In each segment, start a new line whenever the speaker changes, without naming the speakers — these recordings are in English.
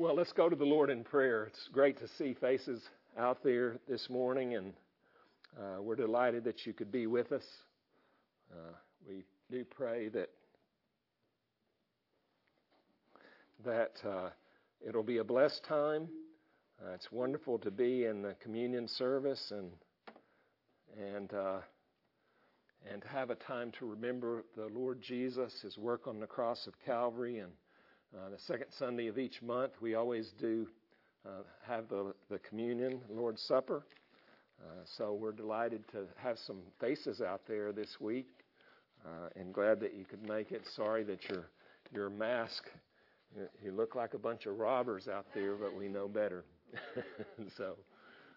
Well, let's go to the Lord in prayer. It's great to see faces out there this morning, and uh, we're delighted that you could be with us. Uh, we do pray that that uh, it'll be a blessed time. Uh, it's wonderful to be in the communion service and and uh, and have a time to remember the Lord Jesus, His work on the cross of Calvary, and uh, the second Sunday of each month, we always do uh, have the, the communion, Lord's Supper. Uh, so we're delighted to have some faces out there this week, uh, and glad that you could make it. Sorry that your your mask, you, you look like a bunch of robbers out there, but we know better. so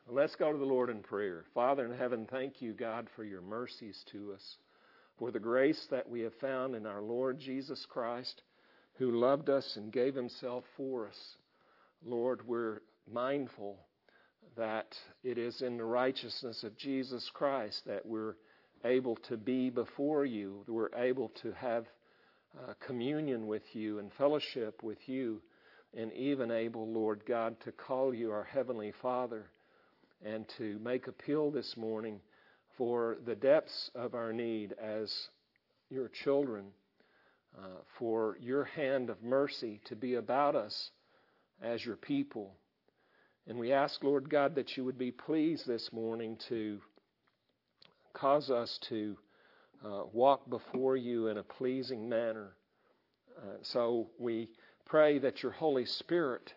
let's go to the Lord in prayer. Father in heaven, thank you, God, for your mercies to us, for the grace that we have found in our Lord Jesus Christ who loved us and gave himself for us. Lord, we're mindful that it is in the righteousness of Jesus Christ that we're able to be before you, we're able to have uh, communion with you and fellowship with you, and even able, Lord God, to call you our Heavenly Father and to make appeal this morning for the depths of our need as your children uh, for your hand of mercy to be about us as your people. And we ask, Lord God, that you would be pleased this morning to cause us to uh, walk before you in a pleasing manner. Uh, so we pray that your Holy Spirit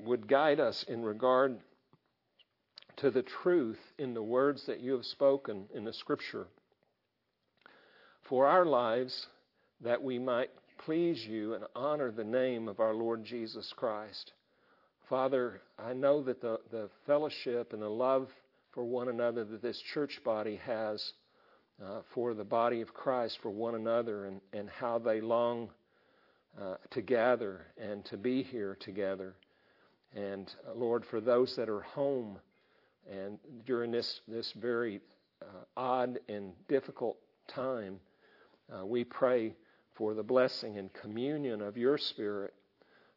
would guide us in regard to the truth in the words that you have spoken in the Scripture. For our lives, that we might please you and honor the name of our Lord Jesus Christ. Father, I know that the, the fellowship and the love for one another that this church body has uh, for the body of Christ, for one another, and, and how they long uh, to gather and to be here together. And uh, Lord, for those that are home and during this, this very uh, odd and difficult time, uh, we pray for the blessing and communion of your Spirit,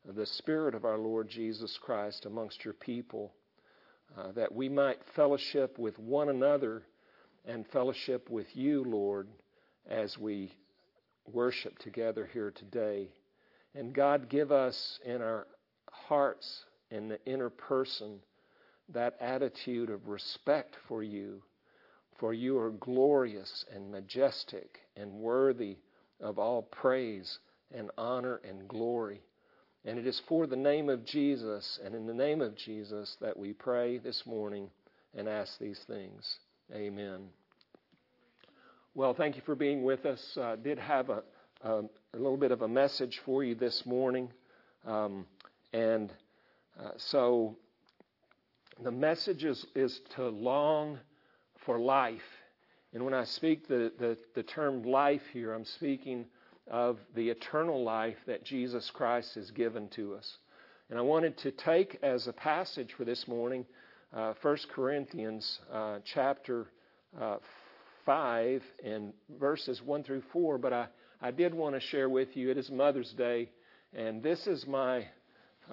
the Spirit of our Lord Jesus Christ amongst your people, uh, that we might fellowship with one another and fellowship with you, Lord, as we worship together here today. And God, give us in our hearts, in the inner person, that attitude of respect for you, for you are glorious and majestic and worthy of all praise and honor and glory. And it is for the name of Jesus and in the name of Jesus that we pray this morning and ask these things. Amen. Well, thank you for being with us. I uh, did have a, a, a, little bit of a message for you this morning. Um, and uh, so the message is, is to long for life and when I speak the, the, the term life here, I'm speaking of the eternal life that Jesus Christ has given to us. And I wanted to take as a passage for this morning uh, 1 Corinthians uh, chapter uh, 5 and verses 1 through 4. But I, I did want to share with you, it is Mother's Day, and this is my,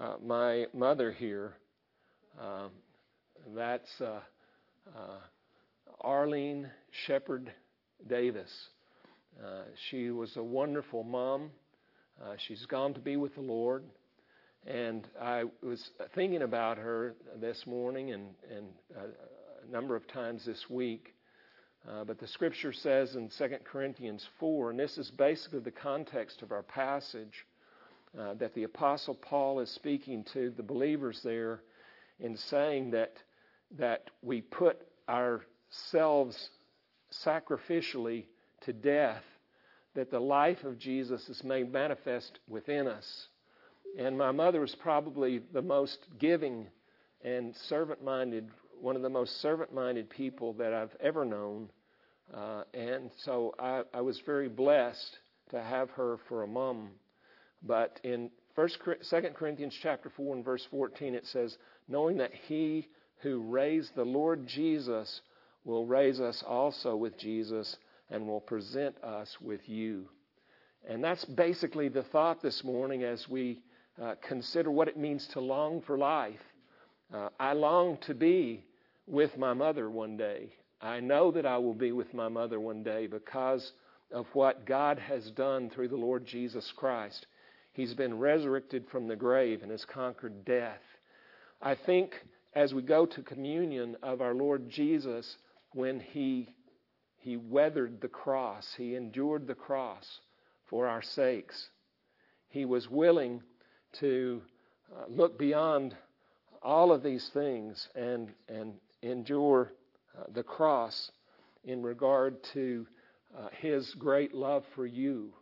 uh, my mother here. Um, that's uh, uh, Arlene Shepard Davis. Uh, she was a wonderful mom. Uh, she's gone to be with the Lord. And I was thinking about her this morning and, and uh, a number of times this week. Uh, but the scripture says in 2 Corinthians 4, and this is basically the context of our passage, uh, that the Apostle Paul is speaking to the believers there in saying that, that we put ourselves sacrificially to death, that the life of Jesus is made manifest within us. And my mother was probably the most giving and servant minded, one of the most servant minded people that I've ever known. Uh, and so I, I, was very blessed to have her for a mom. But in First, 2 Corinthians chapter 4 and verse 14, it says, knowing that he who raised the Lord Jesus will raise us also with Jesus and will present us with you. And that's basically the thought this morning as we uh, consider what it means to long for life. Uh, I long to be with my mother one day. I know that I will be with my mother one day because of what God has done through the Lord Jesus Christ. He's been resurrected from the grave and has conquered death. I think as we go to communion of our Lord Jesus, when He, he weathered the cross, He endured the cross for our sakes, He was willing to uh, look beyond all of these things and, and endure uh, the cross in regard to uh, His great love for you.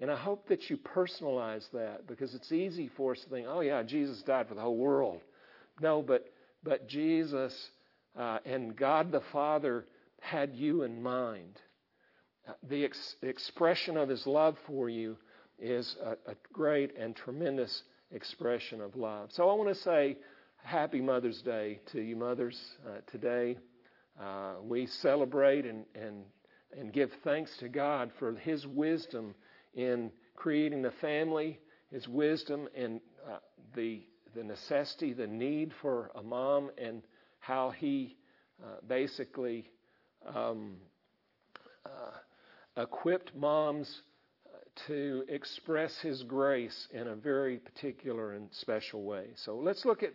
And I hope that you personalize that because it's easy for us to think, oh, yeah, Jesus died for the whole world. No, but, but Jesus uh, and God the Father had you in mind. Uh, the ex- expression of His love for you is a, a great and tremendous expression of love. So I want to say Happy Mother's Day to you mothers uh, today. Uh, we celebrate and, and, and give thanks to God for His wisdom in creating the family, His wisdom in uh, the, the necessity, the need for a mom, and how He uh, basically um, uh, equipped moms to express His grace in a very particular and special way. So let's look at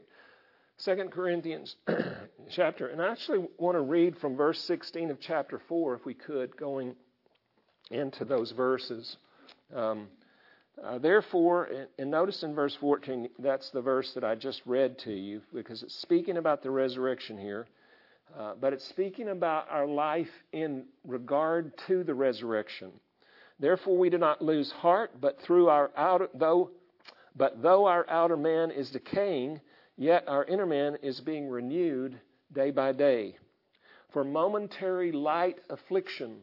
2 Corinthians chapter, and I actually want to read from verse 16 of chapter 4, if we could, going into those verses. Um, uh, therefore, and notice in verse 14, that's the verse that I just read to you, because it's speaking about the resurrection here, uh, but it's speaking about our life in regard to the resurrection. Therefore, we do not lose heart, but through our outer, though, but though our outer man is decaying, Yet our inner man is being renewed day by day. For momentary light affliction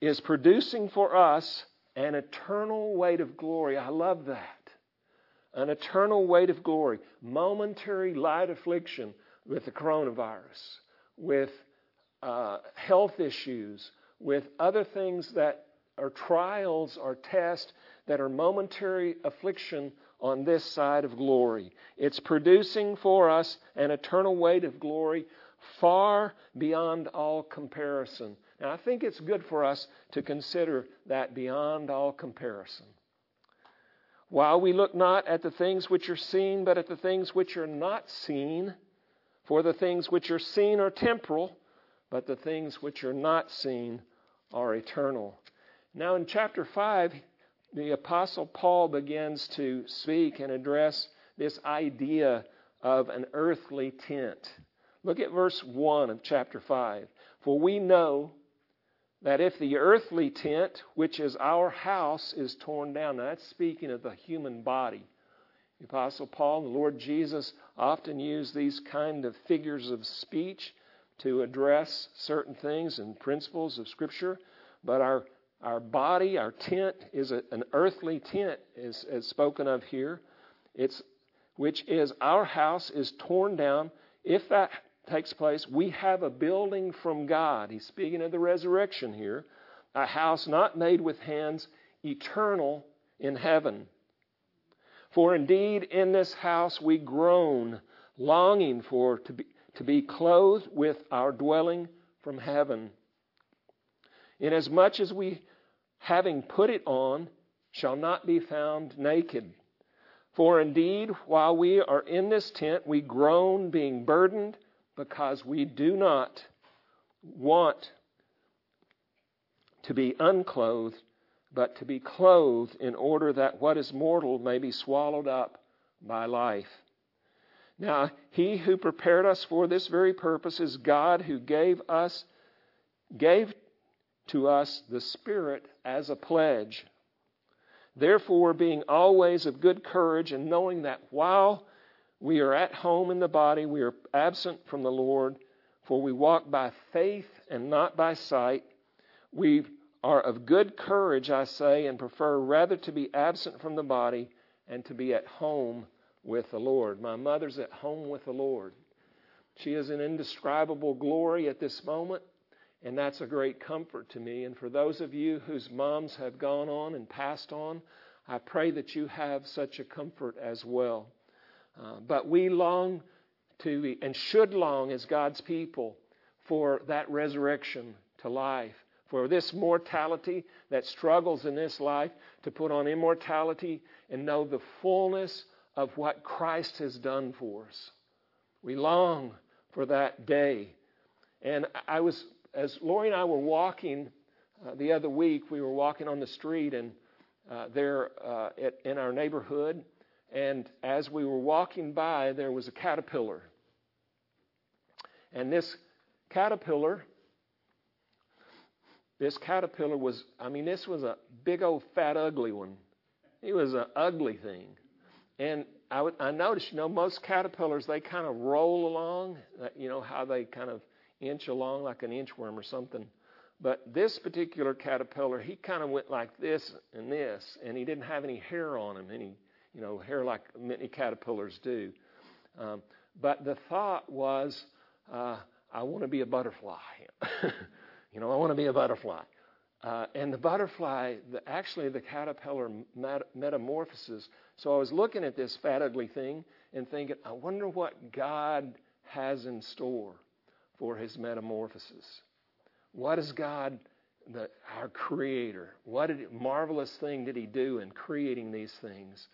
is producing for us an eternal weight of glory. I love that. An eternal weight of glory. Momentary light affliction with the coronavirus, with uh, health issues, with other things that are trials or tests that are momentary affliction on this side of glory. It's producing for us an eternal weight of glory far beyond all comparison. Now, I think it's good for us to consider that beyond all comparison. While we look not at the things which are seen, but at the things which are not seen, for the things which are seen are temporal, but the things which are not seen are eternal. Now, in chapter 5, the Apostle Paul begins to speak and address this idea of an earthly tent. Look at verse 1 of chapter 5. For we know that if the earthly tent, which is our house, is torn down, now that's speaking of the human body. The Apostle Paul and the Lord Jesus often use these kind of figures of speech to address certain things and principles of Scripture, but our our body, our tent, is a, an earthly tent, is, is spoken of here. It's which is our house is torn down. If that takes place, we have a building from God. He's speaking of the resurrection here. A house not made with hands, eternal in heaven. For indeed, in this house we groan, longing for to be, to be clothed with our dwelling from heaven. Inasmuch as we having put it on, shall not be found naked. For indeed, while we are in this tent, we groan, being burdened, because we do not want to be unclothed, but to be clothed in order that what is mortal may be swallowed up by life. Now, he who prepared us for this very purpose is God who gave us, gave to us the Spirit as a pledge. Therefore, being always of good courage and knowing that while we are at home in the body, we are absent from the Lord, for we walk by faith and not by sight. We are of good courage, I say, and prefer rather to be absent from the body and to be at home with the Lord. My mother's at home with the Lord. She is in indescribable glory at this moment. And that's a great comfort to me. And for those of you whose moms have gone on and passed on, I pray that you have such a comfort as well. Uh, but we long to and should long as God's people for that resurrection to life, for this mortality that struggles in this life to put on immortality and know the fullness of what Christ has done for us. We long for that day. And I was, as Lori and I were walking uh, the other week, we were walking on the street and uh, there uh, at, in our neighborhood, and as we were walking by, there was a caterpillar. And this caterpillar, this caterpillar was, I mean, this was a big old fat ugly one. It was an ugly thing. And I, noticed, you know, most caterpillars, they kind of roll along, uh, you know, how they kind of inch along like an inchworm or something. But this particular caterpillar, he kind of went like this and this, and he didn't have any hair on him, any, you know, hair like many caterpillars do. Um, but the thought was, uh, I want to be a butterfly. you know, I want to be a butterfly. Uh, and the butterfly, the, actually, the caterpillar met- metamorphoses. So I was looking at this fat, ugly thing and thinking, I wonder what God has in store for his metamorphosis. What is God, the, our Creator? What did, marvelous thing did He do in creating these things?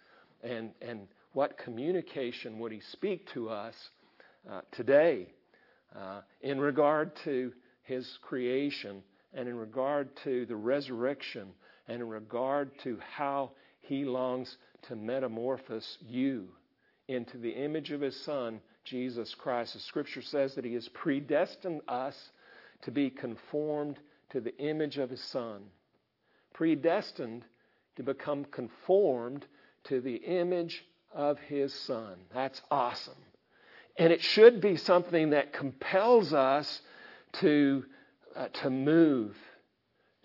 And, and what communication would He speak to us uh, today uh, in regard to His creation and in regard to the resurrection and in regard to how He longs to metamorphose you into the image of His Son, Jesus Christ? The Scripture says that He has predestined us to be conformed to the image of his Son, predestined to become conformed to the image of his Son. That's awesome. And it should be something that compels us to, uh, to move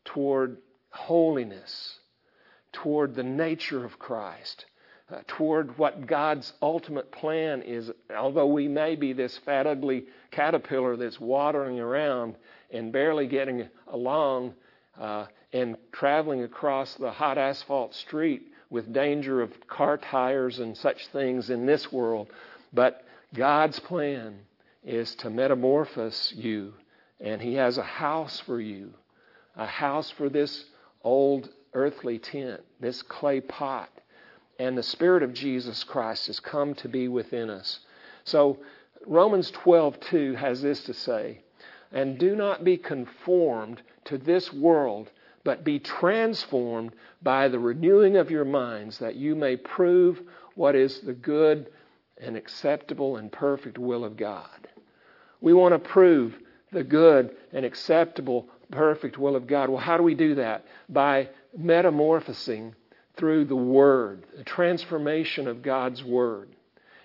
toward holiness, toward the nature of Christ uh, toward what God's ultimate plan is. Although we may be this fat, ugly caterpillar that's watering around and barely getting along uh, and traveling across the hot asphalt street with danger of car tires and such things in this world. But God's plan is to metamorphose you, and He has a house for you, a house for this old earthly tent, this clay pot and the Spirit of Jesus Christ has come to be within us. So Romans 12:2 has this to say, "And do not be conformed to this world, but be transformed by the renewing of your minds, that you may prove what is the good and acceptable and perfect will of God." We want to prove the good and acceptable, perfect will of God. Well, how do we do that? By metamorphosing through the Word, the transformation of God's Word.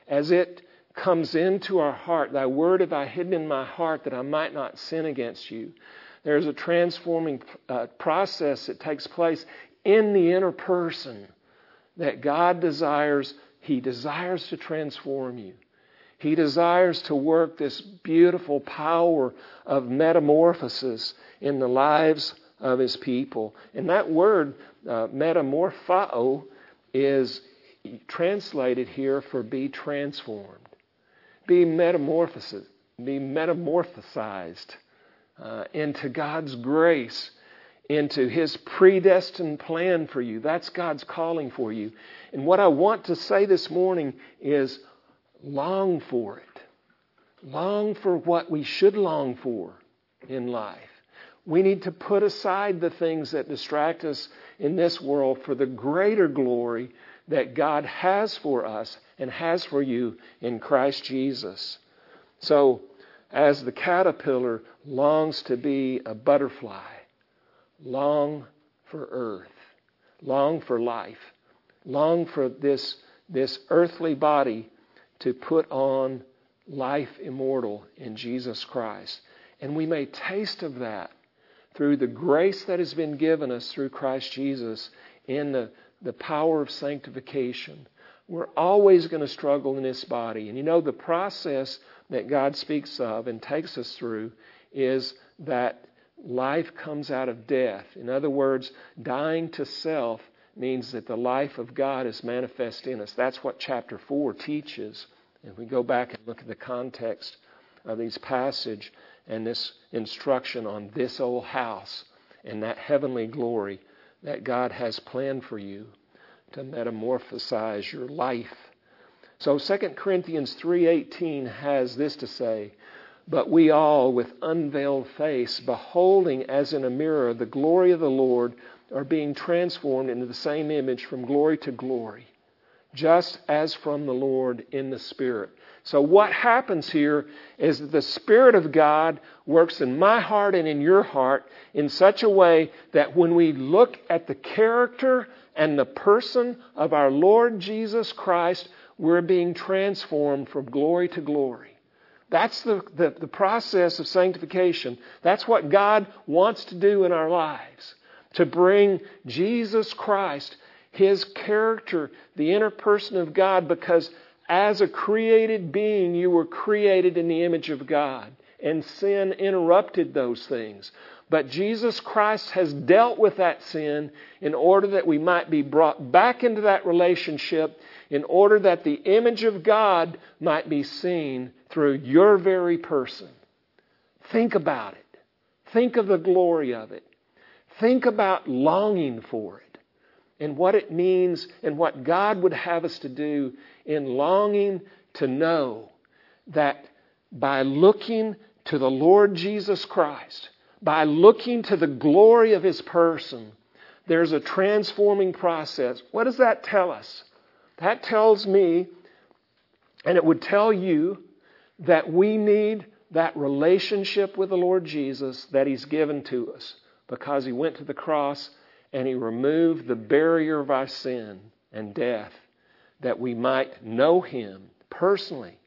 As it comes into our heart, Thy Word have I hidden in my heart that I might not sin against you. There's a transforming uh, process that takes place in the inner person that God desires. He desires to transform you. He desires to work this beautiful power of metamorphosis in the lives of his people. And that word, uh, metamorphoo, is translated here for be transformed. Be metamorphosis, be metamorphosized uh, into God's grace, into His predestined plan for you. That's God's calling for you. And what I want to say this morning is long for it. Long for what we should long for in life. We need to put aside the things that distract us in this world for the greater glory that God has for us and has for you in Christ Jesus. So, as the caterpillar longs to be a butterfly, long for earth, long for life, long for this, this earthly body to put on life immortal in Jesus Christ. And we may taste of that through the grace that has been given us through Christ Jesus in the, the power of sanctification. We're always going to struggle in this body. And you know, the process that God speaks of and takes us through is that life comes out of death. In other words, dying to self means that the life of God is manifest in us. That's what chapter 4 teaches. If we go back and look at the context of these passage and this instruction on this old house and that heavenly glory that God has planned for you to metamorphosize your life. So 2 Corinthians 3:18 has this to say, but we all with unveiled face beholding as in a mirror the glory of the Lord are being transformed into the same image from glory to glory, just as from the Lord in the Spirit. So, what happens here is that the Spirit of God works in my heart and in your heart in such a way that when we look at the character and the person of our Lord Jesus Christ, we're being transformed from glory to glory. That's the, the, the, process of sanctification. That's what God wants to do in our lives. To bring Jesus Christ, His character, the inner person of God, because as a created being, you were created in the image of God. And sin interrupted those things. But Jesus Christ has dealt with that sin in order that we might be brought back into that relationship in order that the image of God might be seen through your very person. Think about it. Think of the glory of it. Think about longing for it and what it means and what God would have us to do in longing to know that by looking to the Lord Jesus Christ, by looking to the glory of His person, there's a transforming process. What does that tell us? That tells me, and it would tell you, that we need that relationship with the Lord Jesus that He's given to us because He went to the cross and He removed the barrier of our sin and death that we might know Him personally.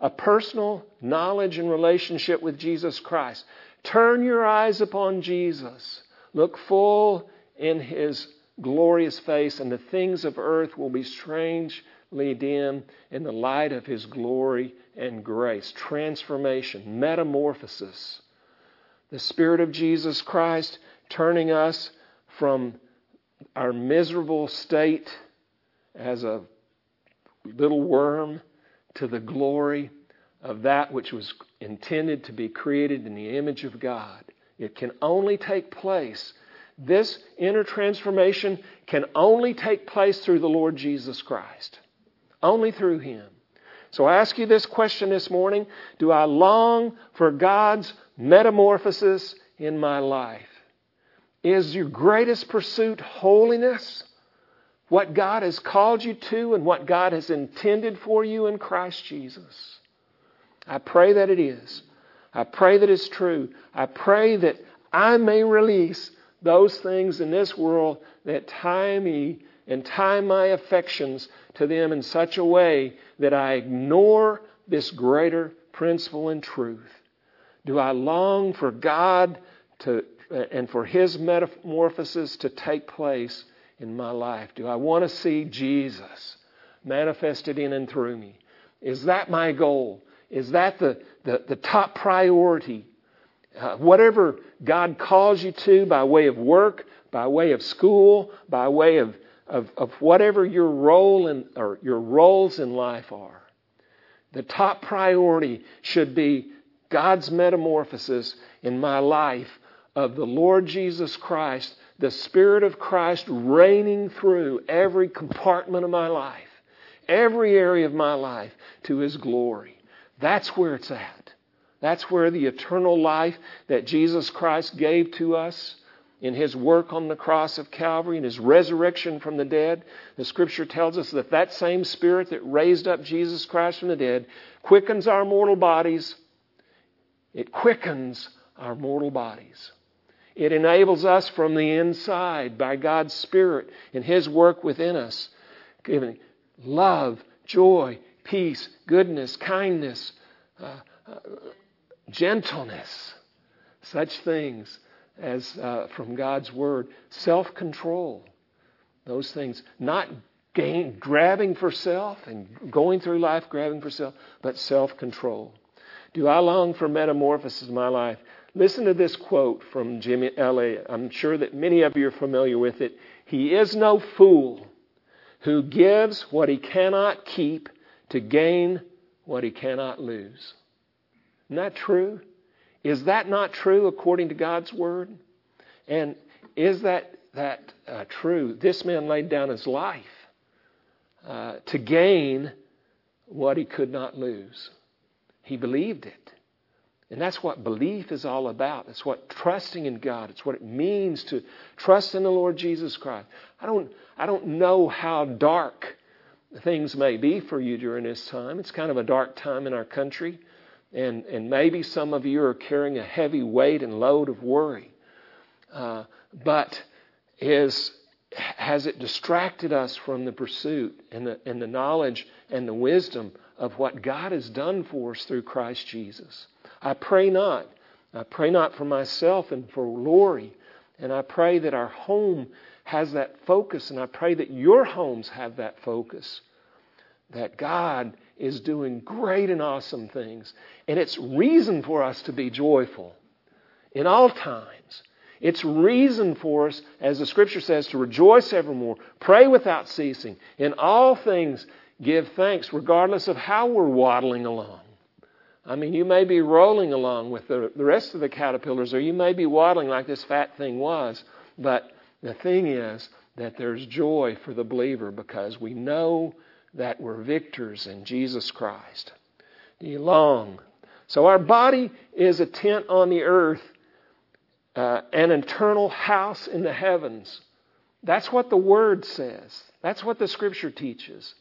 A personal knowledge and relationship with Jesus Christ. Turn your eyes upon Jesus. Look full in His glorious face, and the things of earth will be strangely dim in the light of His glory and grace. Transformation, metamorphosis. The Spirit of Jesus Christ turning us from our miserable state as a little worm to the glory of that which was intended to be created in the image of God. It can only take place this inner transformation can only take place through the Lord Jesus Christ. Only through Him. So I ask you this question this morning Do I long for God's metamorphosis in my life? Is your greatest pursuit holiness? What God has called you to and what God has intended for you in Christ Jesus? I pray that it is. I pray that it's true. I pray that I may release those things in this world that tie me and tie my affections to them in such a way that I ignore this greater principle and truth? Do I long for God to, and for His metamorphosis to take place in my life? Do I want to see Jesus manifested in and through me? Is that my goal? Is that the, the, the top priority uh, whatever God calls you to by way of work, by way of school, by way of, of, of whatever your role in, or your roles in life are. The top priority should be God's metamorphosis in my life of the Lord Jesus Christ, the Spirit of Christ reigning through every compartment of my life, every area of my life to His glory. That's where it's at. That's where the eternal life that Jesus Christ gave to us in his work on the cross of Calvary and his resurrection from the dead, the scripture tells us that that same spirit that raised up Jesus Christ from the dead quickens our mortal bodies. It quickens our mortal bodies. It enables us from the inside by God's Spirit and His work within us, giving love, joy, peace, goodness, kindness, uh, uh, gentleness, such things as uh, from God's Word, self control, those things, not gain, grabbing for self and going through life grabbing for self, but self control. Do I long for metamorphosis in my life? Listen to this quote from Jimmy Elliot. I'm sure that many of you are familiar with it. He is no fool who gives what he cannot keep to gain what he cannot lose. Isn't that true? Is that not true according to God's word? And is that that uh, true? This man laid down his life uh, to gain what he could not lose. He believed it. And that's what belief is all about. It's what trusting in God. It's what it means to trust in the Lord Jesus Christ. I don't, I don't know how dark things may be for you during this time. It's kind of a dark time in our country. And, and maybe some of you are carrying a heavy weight and load of worry. Uh, but is, has it distracted us from the pursuit and the, and the knowledge and the wisdom of what God has done for us through Christ Jesus? I pray not. I pray not for myself and for Lori. And I pray that our home has that focus, and I pray that your homes have that focus. That God is doing great and awesome things. And it's reason for us to be joyful in all times. It's reason for us, as the scripture says, to rejoice evermore, pray without ceasing, in all things give thanks, regardless of how we're waddling along. I mean, you may be rolling along with the, the rest of the caterpillars, or you may be waddling like this fat thing was. But the thing is that there's joy for the believer because we know that we're victors in Jesus Christ. Do you long? So our body is a tent on the earth, uh, an eternal house in the heavens. That's what the Word says. That's what the Scripture teaches.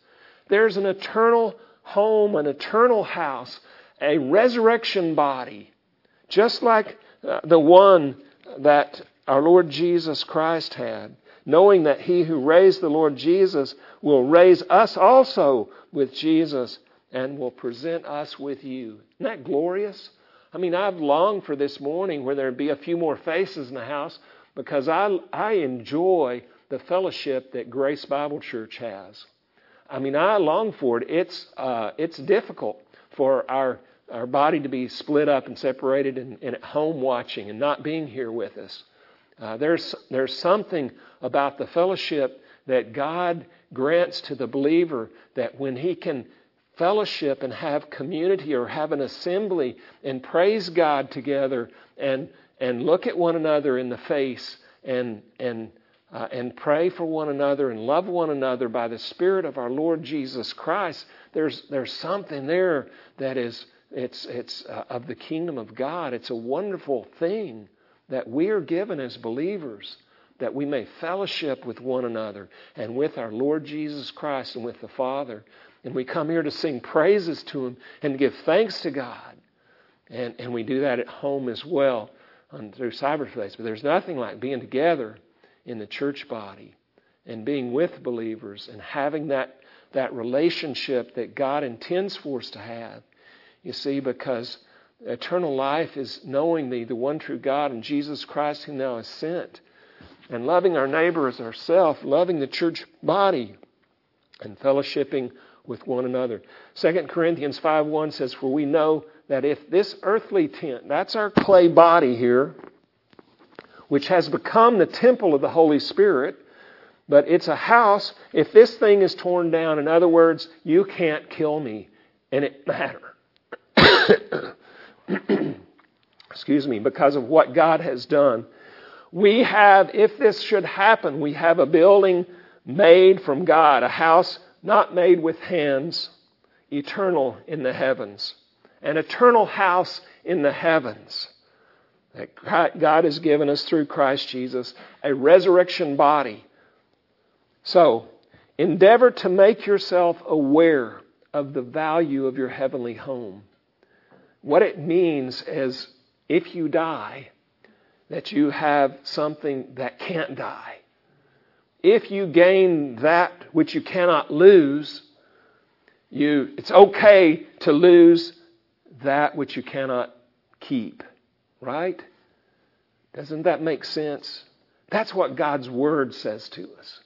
There's an eternal home, an eternal house a resurrection body, just like uh, the one that our Lord Jesus Christ had, knowing that He who raised the Lord Jesus will raise us also with Jesus and will present us with you. Isn't that glorious? I mean, I've longed for this morning where there'd be a few more faces in the house because I, I enjoy the fellowship that Grace Bible Church has. I mean, I long for it. It's, uh, it's difficult for our our body to be split up and separated and, and at home watching and not being here with us. Uh, there's, there's something about the fellowship that God grants to the believer that when he can fellowship and have community or have an assembly and praise God together and, and look at one another in the face and, and, uh, and pray for one another and love one another by the Spirit of our Lord Jesus Christ, there's, there's something there that is it's, it's uh, of the kingdom of God. It's a wonderful thing that we are given as believers that we may fellowship with one another and with our Lord Jesus Christ and with the Father. And we come here to sing praises to Him and give thanks to God. And, and we do that at home as well on, through cyberspace. But there's nothing like being together in the church body and being with believers and having that, that relationship that God intends for us to have. You see, because eternal life is knowing Thee, the one true God, and Jesus Christ, whom Thou hast sent, and loving our neighbor as ourselves, loving the church body, and fellowshipping with one another. 2 Corinthians 5 1 says, For we know that if this earthly tent, that's our clay body here, which has become the temple of the Holy Spirit, but it's a house, if this thing is torn down, in other words, you can't kill me, and it matter. excuse me, because of what God has done. We have, if this should happen, we have a building made from God, a house not made with hands, eternal in the heavens. An eternal house in the heavens that God has given us through Christ Jesus, a resurrection body. So, endeavor to make yourself aware of the value of your heavenly home. What it means is if you die, that you have something that can't die. If you gain that which you cannot lose, you, it's okay to lose that which you cannot keep. Right? Doesn't that make sense? That's what God's Word says to us.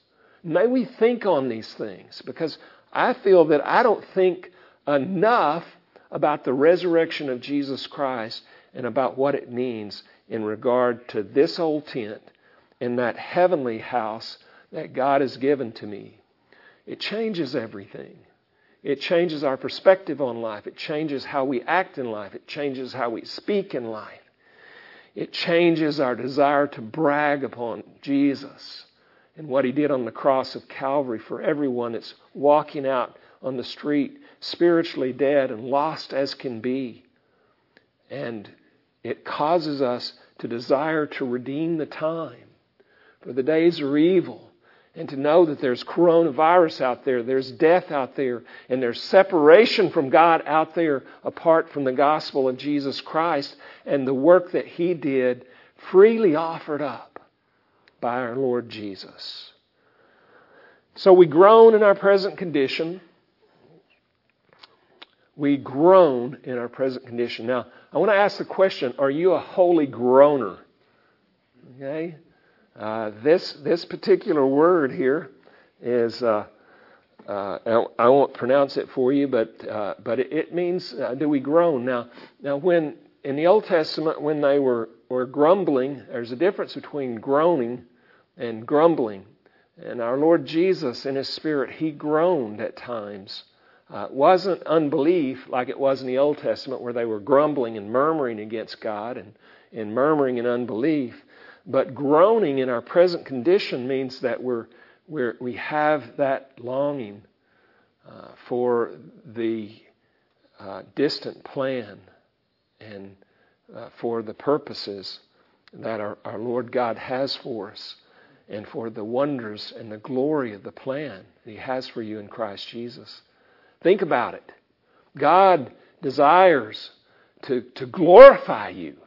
May we think on these things because I feel that I don't think enough about the resurrection of Jesus Christ and about what it means in regard to this old tent and that heavenly house that God has given to me, it changes everything. It changes our perspective on life. It changes how we act in life. It changes how we speak in life. It changes our desire to brag upon Jesus and what He did on the cross of Calvary for everyone that's walking out on the street spiritually dead and lost as can be. And it causes us to desire to redeem the time. For the days are evil and to know that there's coronavirus out there, there's death out there, and there's separation from God out there apart from the gospel of Jesus Christ and the work that He did freely offered up by our Lord Jesus. So we groan in our present condition. We groan in our present condition. Now, I want to ask the question are you a holy groaner? Okay? Uh, this this particular word here is uh, uh, I won't pronounce it for you, but uh, but it, means uh, do we groan now? Now, when in the Old Testament, when they were were grumbling, there's a difference between groaning and grumbling. And our Lord Jesus, in His Spirit, He groaned at times. Uh, wasn't unbelief like it was in the Old Testament, where they were grumbling and murmuring against God and, and murmuring in unbelief. But groaning in our present condition means that we're, we're, we have that longing uh, for the uh, distant plan and uh, for the purposes that our, our Lord God has for us and for the wonders and the glory of the plan that He has for you in Christ Jesus. Think about it. God desires to, to glorify you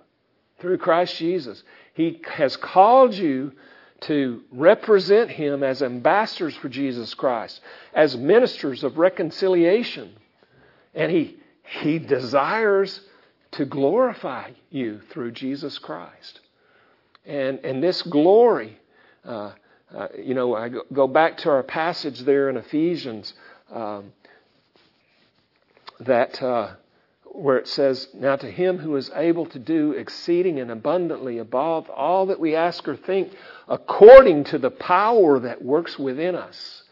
through Christ Jesus. He has called you to represent Him as ambassadors for Jesus Christ, as ministers of reconciliation. And He, he desires to glorify you through Jesus Christ. And, and this glory, uh, uh, you know, I go back to our passage there in Ephesians um, that uh, where it says, Now to him who is able to do exceeding and abundantly above all that we ask or think, according to the power that works within us.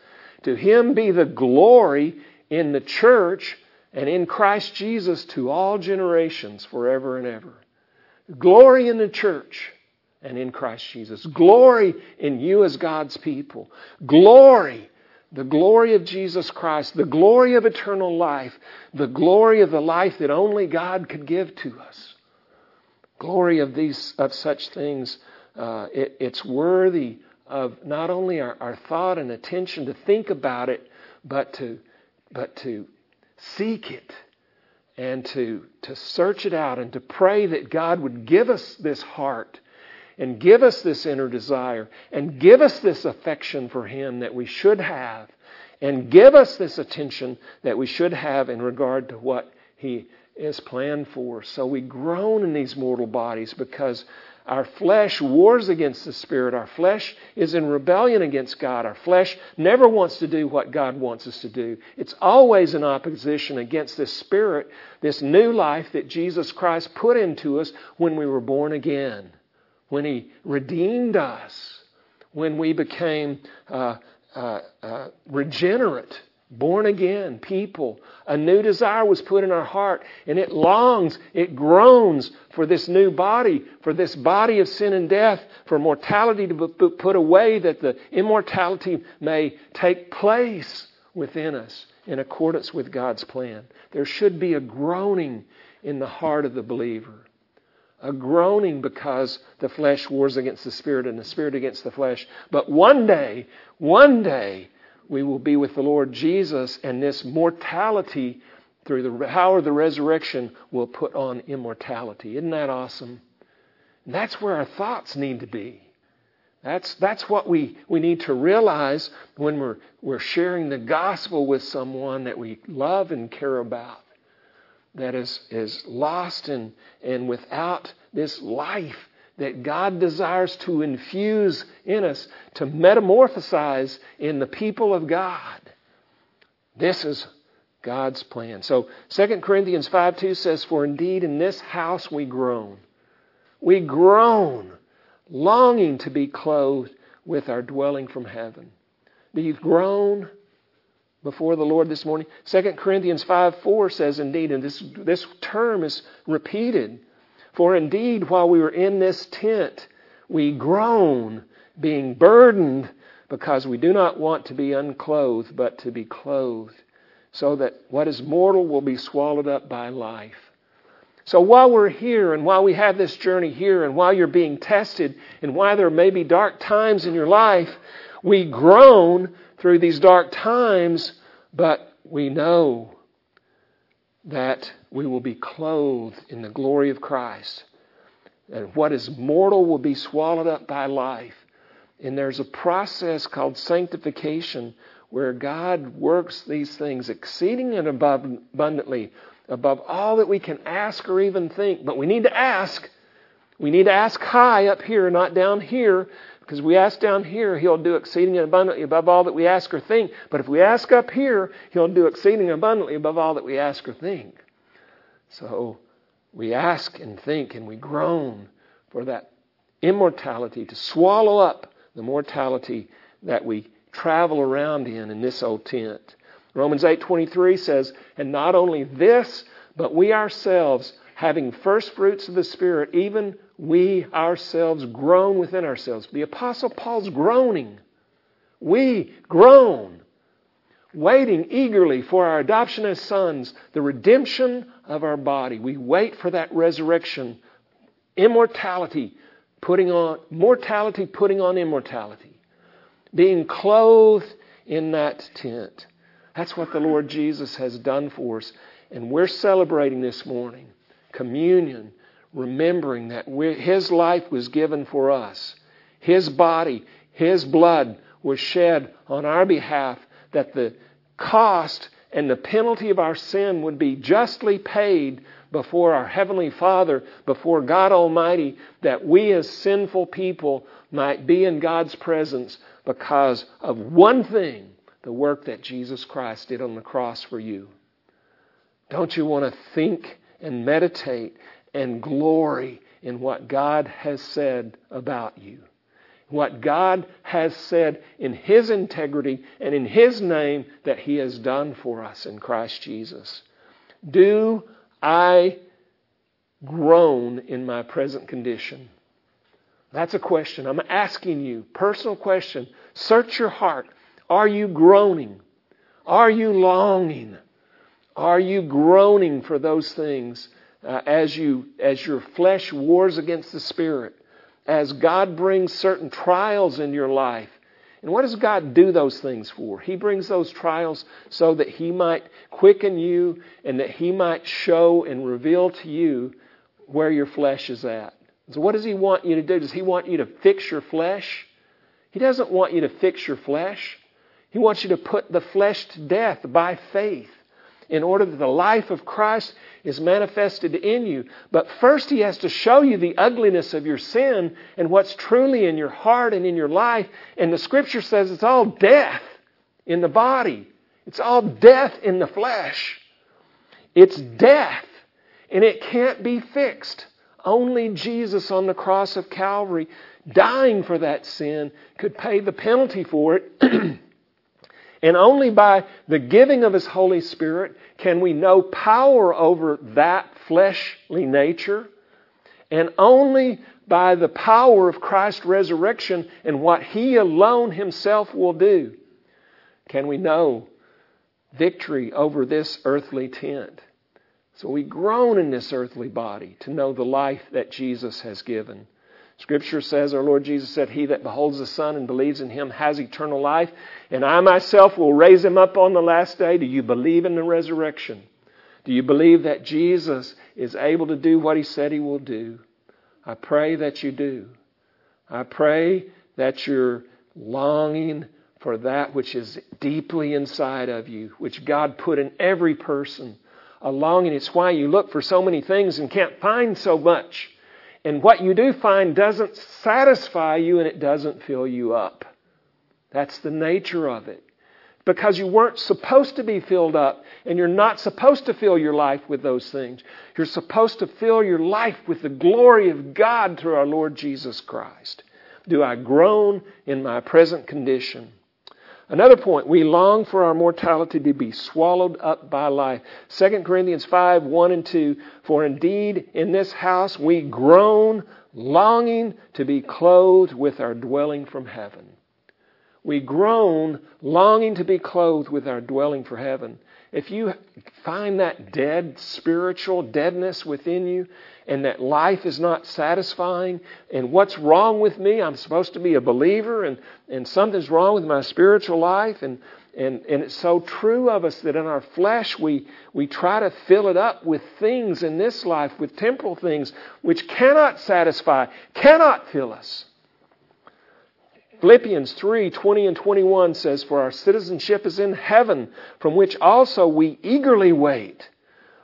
To him be the glory in the church and in Christ Jesus to all generations forever and ever. Glory in the church and in Christ Jesus. Glory in you as God's people. Glory the glory of Jesus Christ, the glory of eternal life, the glory of the life that only God could give to us. Glory of these of such things, uh, it, it's worthy of not only our, our thought and attention to think about it, but to but to seek it and to to search it out and to pray that God would give us this heart and give us this inner desire and give us this affection for Him that we should have and give us this attention that we should have in regard to what He is planned for. So we groan in these mortal bodies because our flesh wars against the Spirit. Our flesh is in rebellion against God. Our flesh never wants to do what God wants us to do. It's always in opposition against this Spirit, this new life that Jesus Christ put into us when we were born again when He redeemed us, when we became uh, uh, uh, regenerate, born again people. A new desire was put in our heart, and it longs, it groans for this new body, for this body of sin and death, for mortality to be put away, that the immortality may take place within us in accordance with God's plan. There should be a groaning in the heart of the believer a groaning because the flesh wars against the spirit and the spirit against the flesh. But one day, one day, we will be with the Lord Jesus, and this mortality, through the power of the resurrection, will put on immortality. Isn't that awesome? And that's where our thoughts need to be. That's, that's what we, we need to realize when we're, we're sharing the gospel with someone that we love and care about that is, is lost and, and without this life that God desires to infuse in us, to metamorphosize in the people of God. This is God's plan. So 2 Corinthians 5 2 says, For indeed in this house we groan. We groan, longing to be clothed with our dwelling from heaven. Do you groan before the Lord this morning? 2 Corinthians 5 4 says, indeed, and this, this term is repeated, for indeed, while we were in this tent, we groan, being burdened, because we do not want to be unclothed, but to be clothed, so that what is mortal will be swallowed up by life. So while we're here and while we have this journey here and while you're being tested and while there may be dark times in your life, we groan through these dark times, but we know that we will be clothed in the glory of Christ. And what is mortal will be swallowed up by life. And there's a process called sanctification where God works these things exceeding and above, abundantly above all that we can ask or even think. But we need to ask. We need to ask high up here, not down here, because we ask down here, He'll do exceeding and abundantly above all that we ask or think. But if we ask up here, He'll do exceeding abundantly above all that we ask or think. So we ask and think and we groan for that immortality to swallow up the mortality that we travel around in in this old tent. Romans 8:23 says, "And not only this, but we ourselves, having first fruits of the Spirit, even we ourselves groan within ourselves." The apostle Paul's groaning. We groan, waiting eagerly for our adoption as sons, the redemption of our body. We wait for that resurrection, immortality putting on mortality putting on immortality. Being clothed in that tent. That's what the Lord Jesus has done for us. And we're celebrating this morning communion, remembering that His life was given for us. His body, His blood was shed on our behalf that the cost and the penalty of our sin would be justly paid before our Heavenly Father, before God Almighty, that we as sinful people might be in God's presence because of one thing the work that Jesus Christ did on the cross for you. Don't you want to think and meditate and glory in what God has said about you? What God has said in His integrity and in His name that He has done for us in Christ Jesus. Do I groan in my present condition? That's a question. I'm asking you, personal question. Search your heart. Are you groaning? Are you longing? Are you groaning for those things uh, as you as your flesh wars against the spirit? As God brings certain trials in your life. And what does God do those things for? He brings those trials so that He might quicken you and that He might show and reveal to you where your flesh is at. So, what does He want you to do? Does He want you to fix your flesh? He doesn't want you to fix your flesh. He wants you to put the flesh to death by faith in order that the life of Christ is manifested in you. But first, He has to show you the ugliness of your sin and what's truly in your heart and in your life. And the Scripture says it's all death in the body, it's all death in the flesh. It's death, and it can't be fixed. Only Jesus on the cross of Calvary, dying for that sin, could pay the penalty for it. And only by the giving of His Holy Spirit can we know power over that fleshly nature. And only by the power of Christ's resurrection and what He alone Himself will do can we know victory over this earthly tent. So we groan in this earthly body to know the life that Jesus has given. Scripture says, our Lord Jesus said, He that beholds the Son and believes in Him has eternal life, and I myself will raise him up on the last day. Do you believe in the resurrection? Do you believe that Jesus is able to do what He said He will do? I pray that you do. I pray that you're longing for that which is deeply inside of you, which God put in every person. A longing. It's why you look for so many things and can't find so much. And what you do find doesn't satisfy you and it doesn't fill you up. That's the nature of it. Because you weren't supposed to be filled up, and you're not supposed to fill your life with those things. You're supposed to fill your life with the glory of God through our Lord Jesus Christ. do I groan in my present condition. Another point, we long for our mortality to be swallowed up by life. 2 Corinthians 5 1 and 2. For indeed in this house we groan, longing to be clothed with our dwelling from heaven. We groan, longing to be clothed with our dwelling for heaven. If you find that dead spiritual deadness within you and that life is not satisfying and what's wrong with me? I'm supposed to be a believer and, and something's wrong with my spiritual life and, and, and it's so true of us that in our flesh we, we try to fill it up with things in this life, with temporal things, which cannot satisfy, cannot fill us. Philippians 3 20 and 21 says, For our citizenship is in heaven, from which also we eagerly wait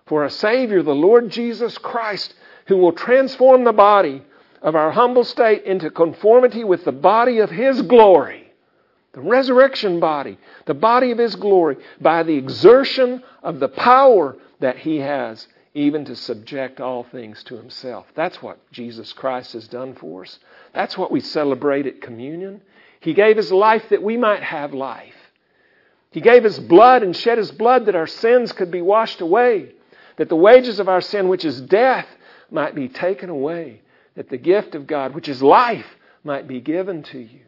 for a Savior, the Lord Jesus Christ, who will transform the body of our humble state into conformity with the body of His glory, the resurrection body, the body of His glory, by the exertion of the power that He has, even to subject all things to Himself. That's what Jesus Christ has done for us. That's what we celebrate at communion. He gave His life that we might have life. He gave His blood and shed His blood that our sins could be washed away, that the wages of our sin, which is death, might be taken away, that the gift of God, which is life, might be given to you.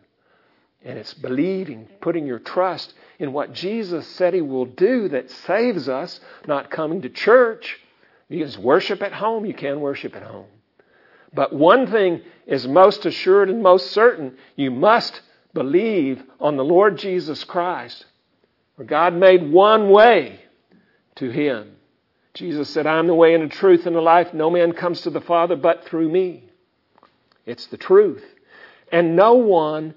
And it's believing, putting your trust in what Jesus said He will do that saves us, not coming to church. You can worship at home, you can worship at home. But one thing is most assured and most certain you must believe on the Lord Jesus Christ. For God made one way to Him. Jesus said, I'm the way and the truth and the life. No man comes to the Father but through me. It's the truth. And no one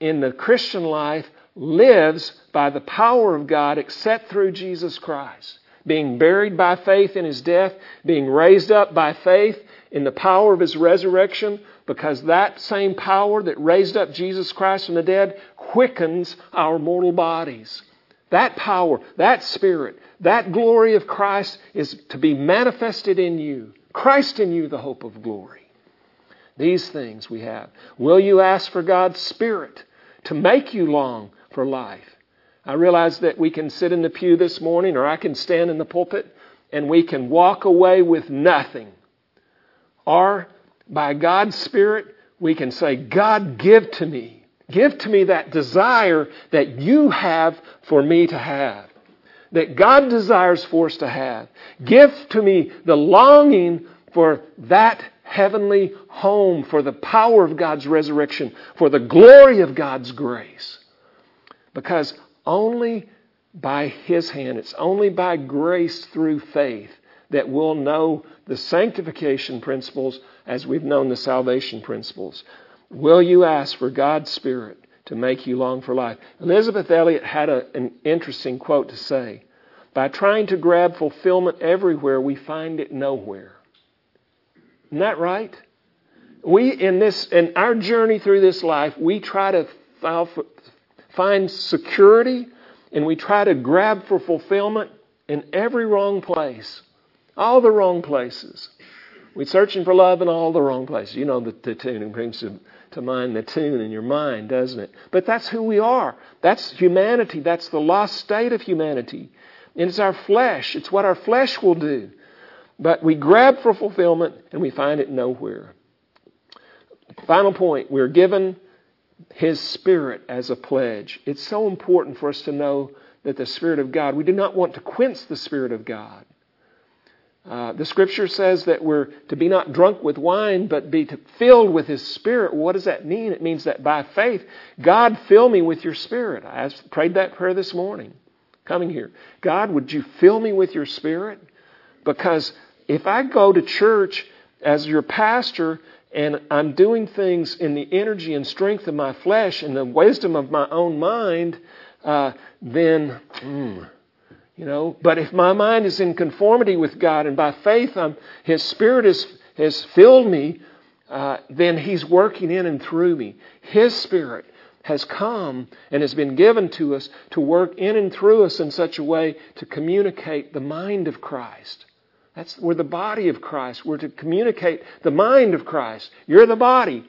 in the Christian life lives by the power of God except through Jesus Christ. Being buried by faith in His death, being raised up by faith in the power of His resurrection, because that same power that raised up Jesus Christ from the dead quickens our mortal bodies. That power, that spirit, that glory of Christ is to be manifested in you. Christ in you, the hope of glory. These things we have. Will you ask for God's Spirit to make you long for life? I realize that we can sit in the pew this morning, or I can stand in the pulpit, and we can walk away with nothing. Or by God's Spirit, we can say, God, give to me. Give to me that desire that you have for me to have. That God desires for us to have. Give to me the longing for that heavenly home, for the power of God's resurrection, for the glory of God's grace. Because only by His hand, it's only by grace through faith that we'll know the sanctification principles as we've known the salvation principles. Will you ask for God's Spirit to make you long for life? Elisabeth Elliot had a, an interesting quote to say. By trying to grab fulfillment everywhere, we find it nowhere. Isn't that right? We, in this, in our journey through this life, we try to find security and we try to grab for fulfillment in every wrong place. All the wrong places. We're searching for love in all the wrong places. You know the, the tune. It brings to, to mind the tune in your mind, doesn't it? But that's who we are. That's humanity. That's the lost state of humanity. And it's our flesh. It's what our flesh will do. But we grab for fulfillment and we find it nowhere. Final point. We're given His Spirit as a pledge. It's so important for us to know that the Spirit of God, we do not want to quench the Spirit of God. Uh, the scripture says that we're to be not drunk with wine, but be filled with His Spirit. What does that mean? It means that by faith, God, fill me with your Spirit. I asked, prayed that prayer this morning, coming here. God, would you fill me with your Spirit? Because if I go to church as your pastor and I'm doing things in the energy and strength of my flesh and the wisdom of my own mind, uh, then. Mm, you know, but if my mind is in conformity with God and by faith I'm, His Spirit has, has filled me, uh, then He's working in and through me. His Spirit has come and has been given to us to work in and through us in such a way to communicate the mind of Christ. That's, we're the body of Christ. We're to communicate the mind of Christ. You're the body.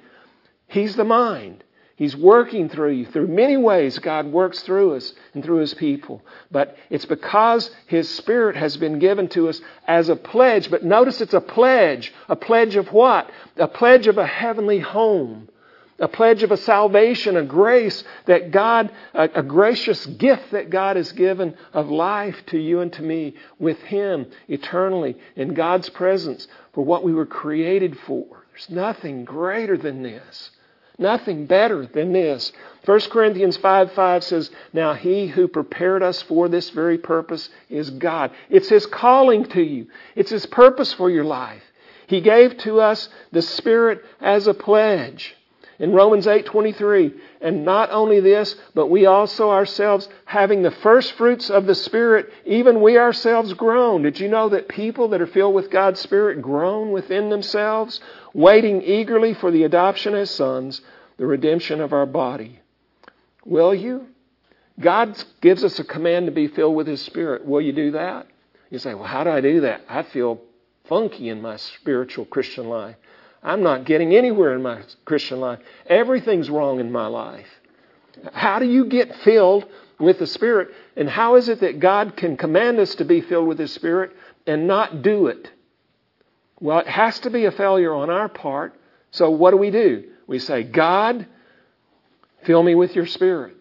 He's the mind. He's working through you. Through many ways, God works through us and through His people. But it's because His Spirit has been given to us as a pledge. But notice it's a pledge. A pledge of what? A pledge of a heavenly home. A pledge of a salvation, a grace that God, a, a gracious gift that God has given of life to you and to me with Him eternally in God's presence for what we were created for. There's nothing greater than this. Nothing better than this. 1 Corinthians 5 5 says, Now he who prepared us for this very purpose is God. It's his calling to you, it's his purpose for your life. He gave to us the Spirit as a pledge. In Romans 8:23, and not only this, but we also ourselves having the first fruits of the Spirit, even we ourselves groan. Did you know that people that are filled with God's Spirit groan within themselves, waiting eagerly for the adoption as sons, the redemption of our body? Will you? God gives us a command to be filled with His Spirit. Will you do that? You say, well, how do I do that? I feel funky in my spiritual Christian life. I'm not getting anywhere in my Christian life. Everything's wrong in my life. How do you get filled with the Spirit? And how is it that God can command us to be filled with His Spirit and not do it? Well, it has to be a failure on our part. So what do we do? We say, God, fill me with your Spirit.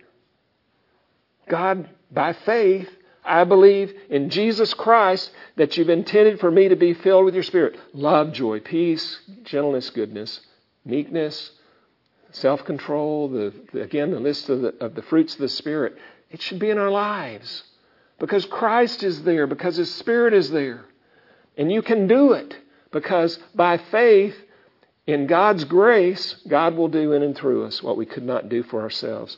God, by faith, I believe in Jesus Christ that you've intended for me to be filled with your Spirit. Love, joy, peace, gentleness, goodness, meekness, self control, the, the, again, the list of the, of the fruits of the Spirit. It should be in our lives because Christ is there, because His Spirit is there. And you can do it because by faith, in God's grace, God will do in and through us what we could not do for ourselves.